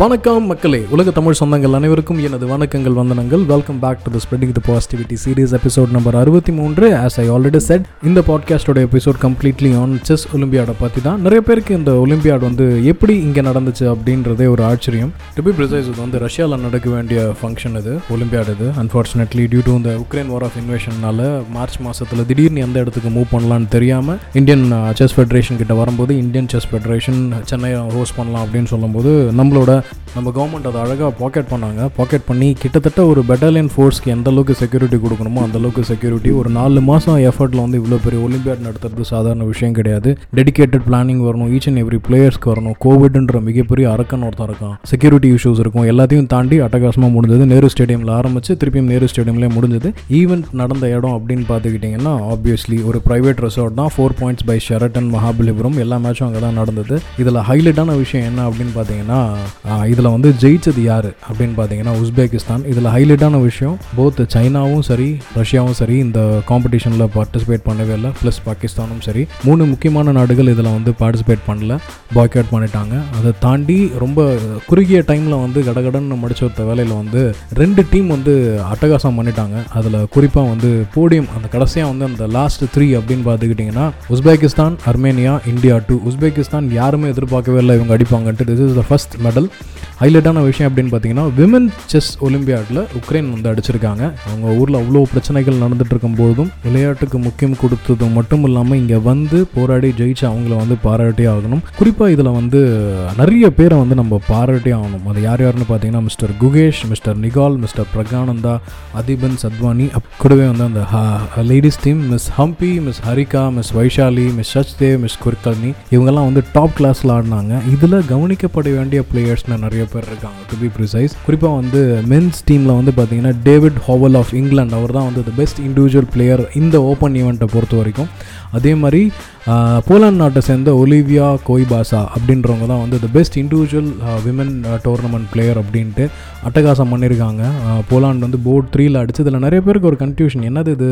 வணக்கம் மக்களே. உலக தமிழ் சொந்தங்கள் அனைவருக்கும் எனது வணக்கங்கள் வந்தனங்கள். Welcome back to the spreading the positivity series episode number அறுபத்தி மூன்று. ஆஸ் ஐ ஆல்ரெடி செட் இந்த பாட்காஸ்டோட எபிசோட் கம்ப்ளீட்லி ஆன் செஸ் ஒலிம்பியாடை பற்றி தான். நிறைய பேருக்கு இந்த ஒலிம்பியாட் வந்து எப்படி இங்கே நடந்துச்சு அப்படின்றதே ஒரு ஆச்சரியம். டு பி ப்ரிசைஸ் இது வந்து ரஷ்யாவில் நடக்க வேண்டிய ஃபங்க்ஷன் இது ஒலிம்பியாட் இது. அன்ஃபார்ச்சுனேட்லி டியூ டு இந்த உக்ரைன் வார் ஆஃப் இன்வேஷன்னால மார்ச் மாதத்தில் திடீர்னு எந்த இடத்துக்கு மூவ் பண்ணலான்னு தெரியாமல் இந்தியன் செஸ் ஃபெடரேஷன் கிட்ட வரும்போது இந்தியன் செஸ் ஃபெடரேஷன் சென்னையை ஹோஸ்ட் பண்ணலாம் அப்படின்னு சொல்லும்போது நம்மளோட நம்ம கவர்மெண்ட் அதை அழகாக பாக்கெட் பண்ணாங்க. பாக்கெட் பண்ணி கிட்டத்தட்ட ஒரு பெட்டாலியன் ஃபோர்ஸ்க்கு எந்த அளவுக்கு செக்யூரிட்டி கொடுக்கணுமோ அந்த அளவுக்கு செக்யூரிட்டி ஒரு நாலு மாதம் எஃபர்ட்டில் வந்து இவ்வளோ பெரிய ஒலிம்பியாட் நடத்துறது சாதாரண விஷயம் கிடையாது. டெடிகேட்டட் பிளானிங் வரணும். ஈச் அண்ட் எவ்ரி பிளேயர்ஸ்க்கு வரணும். கோவிட்ன்ற மிகப்பெரிய அரக்கன் ஒருத்தன் இருக்கான். செக்யூரிட்டி இஷ்யூஸ் இருக்கும். எல்லாத்தையும் தாண்டி அட்டகாசமாக முடிஞ்சது. நேரு ஸ்டேடியமில் ஆரம்பிச்சு திருப்பியும் நேரு ஸ்டேடியம்லேயே முடிஞ்சது. ஈவெண்ட் நடந்த இடம் அப்படின்னு பார்த்துக்கிட்டிங்கன்னா ஆப்வியஸ்லி ஒரு ப்ரைவேட் ரெசார்ட் தான். Four points by Sheraton Mahabalipuram எல்லா மேட்சும் அங்கே தான் நடந்தது. இதில் ஹைலைட்டான விஷயம் என்ன அப்படின்னு பார்த்தீங்கன்னா இதில் வந்து ஜெயிச்சது யார் அப்படின்னு பார்த்தீங்கன்னா உஸ்பெகிஸ்தான். இதில் ஹைலைட்டான விஷயம் போத் சைனாவும் சரி ரஷ்யாவும் சரி இந்த காம்படிஷனில் பார்ட்டிசிபேட் பண்ணவே இல்லை. ப்ளஸ் பாகிஸ்தானும் சரி. மூணு முக்கியமான நாடுகள் இதில் வந்து பார்ட்டிசிபேட் பண்ணல பாய்காட் பண்ணிட்டாங்க. அதை தாண்டி ரொம்ப குறுகிய டைமில் வந்து கடகடன்னு முடிச்ச ஒருத்த வேலையில் வந்து ரெண்டு டீம் வந்து அட்டகாசம் பண்ணிட்டாங்க. அதில் குறிப்பாக வந்து போடியம் அந்த கடைசியாக வந்து அந்த லாஸ்ட் த்ரீ அப்படின்னு பார்த்துக்கிட்டிங்கன்னா Uzbekistan Armenia India two Uzbekistan யாருமே எதிர்பார்க்கவே இல்லை இவங்க அடிப்பாங்கன்ட்டு. This is the first medal ஹைலைட்டான விஷயம் அப்படின்னு பார்த்தீங்கன்னா விமன் செஸ் ஒலிம்பியாடில் உக்ரைன் வந்து அடிச்சிருக்காங்க. அவங்க ஊரில் அவ்வளோ பிரச்சனைகள் நடந்துட்டு இருக்கும்போதும் விளையாட்டுக்கு முக்கியம் கொடுத்தது மட்டும் இல்லாமல் இங்கே வந்து போராடி ஜெயிச்சு அவங்கள வந்து பாராட்டி ஆகணும். குறிப்பாக இதில் வந்து நிறைய பேரை வந்து நம்ம பாராட்டி ஆகணும். அது யார் யாருன்னு பார்த்தீங்கன்னா mister Gukesh mister Nihal mister Praggnanandhaa Adhiban Sadhwani அப்படவே கூடவே வந்து அந்த ladies team miss Humpy miss Harika miss Vaishali miss Sachdev miss Kulkarni இவங்கெல்லாம் வந்து டாப் கிளாஸில் ஆடினாங்க. இதில் கவனிக்கப்பட வேண்டிய பிளேயர்ஸ்னு நிறைய பேர் இருக்காங்க டு பி ப்ரிசைஸ் குறிப்பாக வந்து மென்ஸ் டீமில் வந்து பார்த்தீங்கன்னா டேவிட் ஹோவல் ஆஃப் இங்கிலாந்து அவர் தான் வந்து த பெஸ்ட் இண்டிவிஜுவல் பிளேயர் இந்த ஓப்பன் ஈவெண்ட்டை பொறுத்த வரைக்கும் அதே மாதிரி போலாந்து நாட்டை சேர்ந்த ஒலிவியா கோய்பாசா அப்படின்றவங்க தான் வந்து the best individual women tournament player அப்படின்ட்டு அட்டகாசம் பண்ணியிருக்காங்க. போலாண்ட் வந்து போர்டு த்ரீல அடிச்சு இதில் நிறைய பேருக்கு ஒரு கன்ஃபியூஷன் என்னது இது?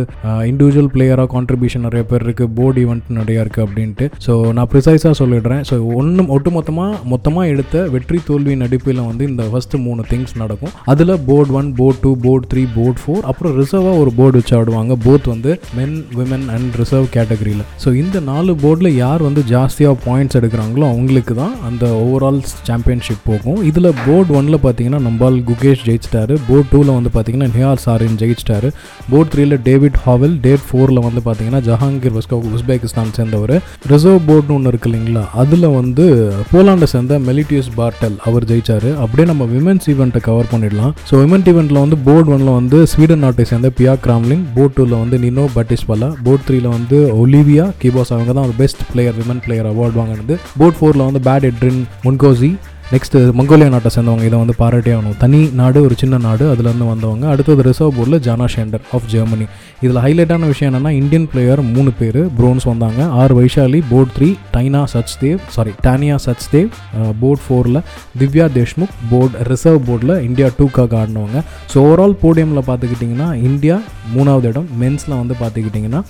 இண்டிவிஜுவல் பிளேயராக கான்ட்ரிபியூஷன் நிறைய பேர் இருக்குது போர்டு ஈவெண்ட் நிறையா இருக்குது அப்படின்ட்டு. ஸோ நான் ப்ரிசைஸாக சொல்லிடுறேன். ஸோ ஒன்று ஒட்டுமொத்தமாக மொத்தமாக எடுத்த வெற்றி தோல்வியின் அடிப்பில் வந்து இந்த ஃபஸ்ட்டு மூணு திங்ஸ் நடக்கும். அதில் board one board two board three board four அப்புறம் ரிசர்வாக ஒரு போர்டு வச்சு ஆடுவாங்க. போத் வந்து மென் விமன் அண்ட் ரிசர்வ் கேட்டகரியில் ஸோ இந்த நாலு போர்டில் யார் வந்து ஜாஸ்தியாக பாயிண்ட்ஸ் எடுக்கிறாங்களோ அவங்களுக்கு தான் அந்த ஓவரால் சாம்பியன்ஷிப் போகும். இதில் போர்டு ஒனில் பார்த்தீங்கன்னா நம்பால் குகேஷ் ஜெயிச்சிட்டாரு. போர்டு டூவில் வந்து பார்த்தீங்கன்னா நியார் சாரின் ஜெயிச்சிட்டாரு. போர்ட் த்ரீயில் டேவிட் ஹாவல் டேட் ஃபோரில் வந்து பார்த்தீங்கன்னா ஜஹாங்கீர் வஸ்கோ உஸ்பெகிஸ்தான் சேர்ந்தவர். ரிசர்வ் போர்டுன்னு ஒன்று இருக்கு இல்லைங்களா? அதில் வந்து போலாண்டை சேர்ந்த மெலிட்டியஸ் பார்டல் அவர் ஜெயிச்சாரு. அப்படியே நம்ம விமென்ஸ் ஈவெண்ட்டை கவர் பண்ணிடலாம். ஸோ விமென்ஸ் ஈவெண்ட்டில் வந்து போர்டு ஒனில் வந்து ஸ்வீடன் நாட்டை சேர்ந்த பியா கிராம்லிங் போர்ட் டூவில் வந்து நினோ பட்டிஸ்பலா போர்ட் த்ரீயில் வந்து ஒலிவியா கிபாஸ் அவங்க தான் best player women player award வாங்கினது. போட் ஃபோரில் வந்து பேட் எட்ரின் முன்கோசி நெக்ஸ்ட் மங்கோலியா நாட்டை சேர்ந்தவங்க இதை வந்து பாராட்டி ஆகணும். தனி நாடு ஒரு சின்ன நாடு அதுலேருந்து வந்தவங்க. அடுத்தது ரிசர்வ் போர்டில் ஜானா ஷேண்டர் ஆஃப் ஜெர்மனி இதில் ஹைலைட்டான விஷயம் என்னென்னா இந்தியன் பிளேயர் மூணு பேர் ப்ரோன்ஸ் வந்தாங்க. R Vaishali board three Tania Sachdev sorry Tania Sachdev board ஃபோரில் திவ்யா தேஷ்முக் போர்டு ரிசர்வ் போர்டில் இந்தியா டூக்காக ஆடினவங்க. ஸோ ஓவரால் போடியமில் பார்த்துக்கிட்டிங்கன்னா இந்தியா மூணாவது இடம். மென்ஸில் வந்து பார்த்துக்கிட்டிங்கன்னா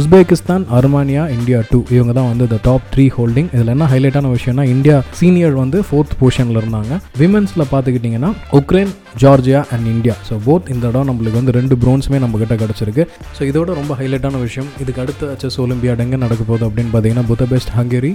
உஸ்பெகிஸ்தான் அர்மானியா இந்தியா டூ இவங்க தான் வந்து த டாப் த்ரீ ஹோல்டிங் இதில் என்ன ஹைலைட்டான விஷயம்னா இந்தியா சீனியர் வந்து ஃபோர்த் பொசிஷனில் இருந்தாங்க. விமென்ஸில் பார்த்துக்கிட்டிங்கன்னா Ukraine Georgia and India. So both இந்த இடம் நம்மளுக்கு வந்து ரெண்டு ப்ரோன்ஸுமே நம்ம கிட்ட கிடச்சிருக்கு. ஸோ இதோட ரொம்ப ஹைலைட்டான விஷயம் இதுக்கு அடுத்த செஸ் ஒலிம்பியாட் எங்கே நடக்க போகுது அப்படின்னு பார்த்தீங்கன்னா Budapest Hungary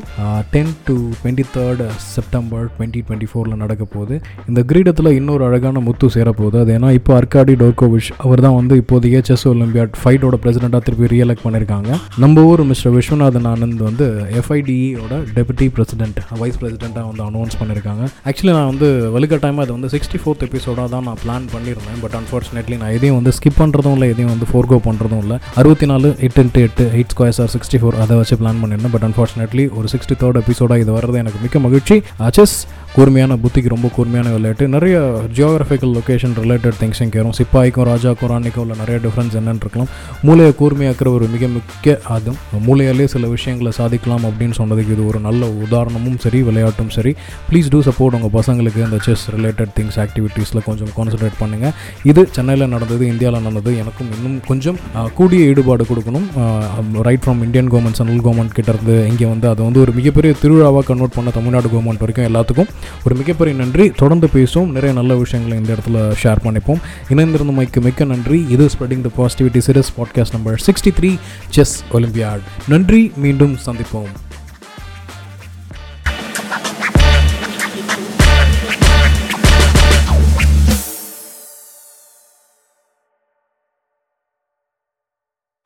ten to twenty third September twenty twenty ஃபோரில் நடக்க போகுது. இந்த கிரீடத்தில் இன்னொரு அழகான முத்து சேரப்போகுது. அது ஏன்னா இப்போ அர்காடி டோர்கோவிஷ் அவர் தான் வந்து இப்போதைய செஸ் ஒலிம்பியாட் ஃபைட்டோட பிரசிடெண்ட்டாக திருப்பி ரீஎலெக்ட் பண்ணியிருக்காங்க நம்ம ஊர் மிஸ்டர் விஸ்வநாதன் ஆனந்த் வந்து எஃப்ஐடியோட டெபுட்டி பிரசிடென்ட் வைஸ் பிரசிடெண்ட்டாக வந்து அனௌன்ஸ் பண்ணியிருக்காங்க ஆக்சுவலி நான் வந்து வலுக்கட்டாயமாக அது வந்து சிக்ஸ்டி ஃபோர்த் எபிசோடாக தான் நான் பிளான் பண்ணியிருந்தேன். பட் அன்ஃபார்ச்சுனேட்லி நான் எதையும் வந்து ஸ்கிப் பண்ணுறதும் இல்லை எதையும் வந்து ஃபோர்கோ பண்ணுறதும் இல்லை. அறுபத்தி நாலு எட்டு இன்ட்டு எட்டு eight squares are sixty four அதை வச்சு பிளான் பண்ணியிருந்தேன். பட் அன்ஃபார்ச்சுனேட்லி ஒரு சிக்ஸ்டி தேர்ட் எபிசோடாக இது வர்றது எனக்கு மிக்க மகிழ்ச்சி. அச்சஸ் கூர்மையான புத்திக்கு ரொம்ப கூர்மையான விளையாட்டு. நிறைய ஜியோகிராஃபிக்கல் லொக்கேஷன் ரிலேட்டட் திங்ஸும் கேரும் சிப்பாய்க்கும் ராஜாக்கும் ராணிக்கும் உள்ள நிறைய டிஃப்ரென்ஸ் என்னன்னு இருக்கலாம். மூளையை கூர்மையாக்குற ஒரு மிக முக்கிய அதுவும் மூளையாலே சில விஷயங்களை சாதிக்கலாம் அப்படின்னு சொன்னதுக்கு இது ஒரு நல்ல உதாரணமும் சரி விளையாட்டும் சரி. ப்ளீஸ் டூ சப்போர்ட் உங்கள் பசங்களுக்கு இந்த செஸ் ரிலேட்டட் திங்ஸ் ஆக்டிவிட்டீஸில் கொஞ்சம் கான்சன்ட்ரேட் பண்ணுங்கள் இது சென்னையில் நடந்தது இந்தியாவில் நடந்தது. எனக்கும் இன்னும் கொஞ்சம் கூடிய ஈடுபாடு கொடுக்கணும். Right from Indian government central government கிட்டேருந்து இங்கே வந்து அதை வந்து ஒரு மிகப்பெரிய திருவிழாவாக கன்வெர்ட் பண்ண தமிழ்நாடு கவர்மெண்ட் வரைக்கும் எல்லாத்துக்கும். ஒரு மிகப்பெரிய நன்றி. தொடர்ந்து பேசுவோம். நிறைய நல்ல விஷயங்களை இந்த இடத்துல ஷேர் பண்ணிப்போம். இணைந்திருந்தமைக்கு மிக்க நன்றி. இது spreading the positivity series podcast number sixty three chess olympiad நன்றி. மீண்டும் சந்திப்போம்.